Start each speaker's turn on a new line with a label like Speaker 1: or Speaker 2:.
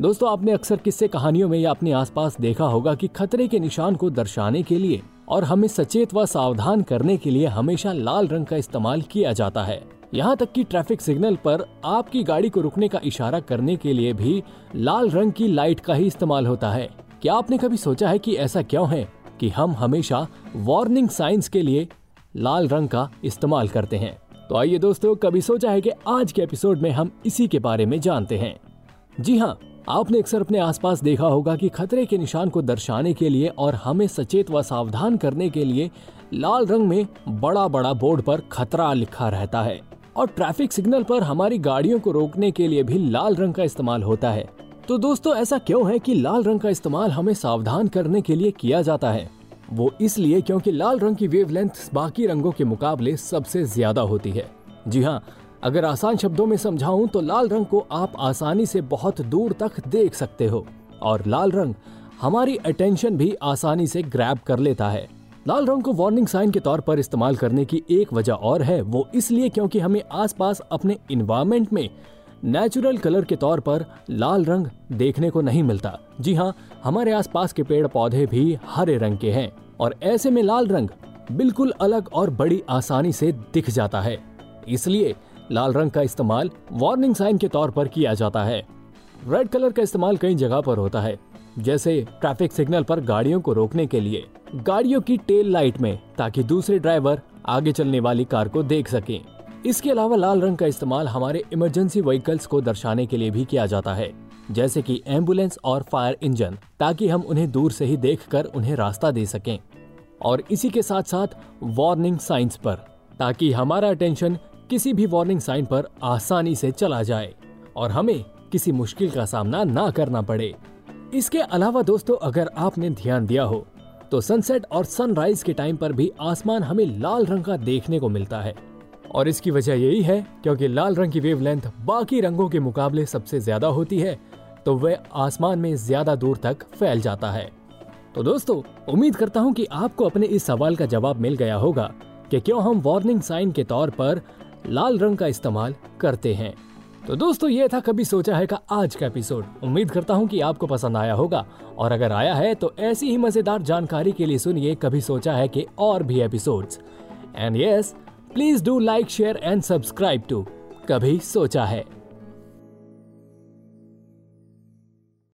Speaker 1: दोस्तों, आपने अक्सर किस्से कहानियों में या अपने आसपास देखा होगा कि खतरे के निशान को दर्शाने के लिए और हमें सचेत व सावधान करने के लिए हमेशा लाल रंग का इस्तेमाल किया जाता है। यहाँ तक कि ट्रैफ़िक सिग्नल पर आपकी गाड़ी को रुकने का इशारा करने के लिए भी लाल रंग की लाइट का ही इस्तेमाल होता है। क्या आपने कभी सोचा है कि ऐसा क्यों है कि हम हमेशा वार्निंग साइंस के लिए लाल रंग का इस्तेमाल करते हैं? तो आइए दोस्तों, कभी सोचा है कि आज के एपिसोड में हम इसी के बारे में जानते हैं। जी हाँ आपने अक्सर अपने आसपास देखा होगा कि खतरे के निशान को दर्शाने के लिए और हमें सचेत व सावधान करने के लिए लाल रंग में बड़ा बड़ा बोर्ड पर खतरा लिखा रहता है। और ट्रैफ़िक सिग्नल पर हमारी गाड़ियों को रोकने के लिए भी लाल रंग का इस्तेमाल होता है। तो दोस्तों, ऐसा क्यों है कि लाल रंग का इस्तेमाल हमें सावधान करने के लिए किया जाता है? वो इसलिए क्योंकि लाल रंग की वेवलेंथ बाकी रंगों के मुकाबले सबसे ज़्यादा होती है। जी हाँ अगर आसान शब्दों में समझाऊं तो लाल रंग को आप आसानी से बहुत दूर तक देख सकते हो। और लाल रंग हमारी अटेंशन भी आसानी से ग्रैब कर लेता है। लाल रंग को वार्निंग साइन के तौर पर इस्तेमाल करने की एक वजह और है, वो इसलिए क्योंकि हमें आसपास अपने इन्वायरमेंट में नेचुरल कलर के तौर पर लाल रंग देखने को नहीं मिलता। जी हाँ हमारे आसपास के पेड़ पौधे भी हरे रंग के हैं, और ऐसे में लाल रंग बिल्कुल अलग और बड़ी आसानी से दिख जाता है। इसलिए लाल रंग का इस्तेमाल वार्निंग साइन के तौर पर किया जाता है। रेड कलर का इस्तेमाल कई जगह पर होता है, जैसे ट्रैफ़िक सिग्नल पर गाड़ियों को रोकने के लिए। गाड़ियों की टेल लाइट में, ताकि दूसरे ड्राइवर आगे चलने वाली कार को देख सकें। इसके अलावा लाल रंग का इस्तेमाल हमारे इमरजेंसी व्हीकल्स को दर्शाने के लिए भी किया जाता है, जैसे कि एंबुलेंस और फायर इंजन ताकि हम उन्हें दूर से ही देखकर उन्हें रास्ता दे सकें। और इसी के साथ साथ वार्निंग साइंस पर, ताकि हमारा अटेंशन किसी भी वार्निंग साइन पर आसानी से चला जाए और हमें किसी मुश्किल का सामना ना करना पड़े। इसके अलावा दोस्तों, अगर आपने ध्यान दिया हो तो सनसेट और सनराइज के टाइम पर भी आसमान हमें लाल रंग का देखने को मिलता है। और इसकी वजह यही है, क्योंकि लाल रंग की वेवलेंथ बाकी रंगों के मुकाबले सबसे ज़्यादा होती है तो वह आसमान में ज़्यादा दूर तक फैल जाता है। तो दोस्तों, उम्मीद करता हूँ कि आपको अपने इस सवाल का जवाब मिल गया होगा कि क्यों हम वार्निंग साइन के तौर पर लाल रंग का इस्तेमाल करते हैं। तो दोस्तों, ये था कभी सोचा है का आज का एपिसोड। उम्मीद करता हूँ कि आपको पसंद आया होगा। और अगर आया है तो ऐसी ही मज़ेदार जानकारी के लिए सुनिए कभी सोचा है कि और भी episodes. And yes please do like share and subscribe to कभी सोचा है।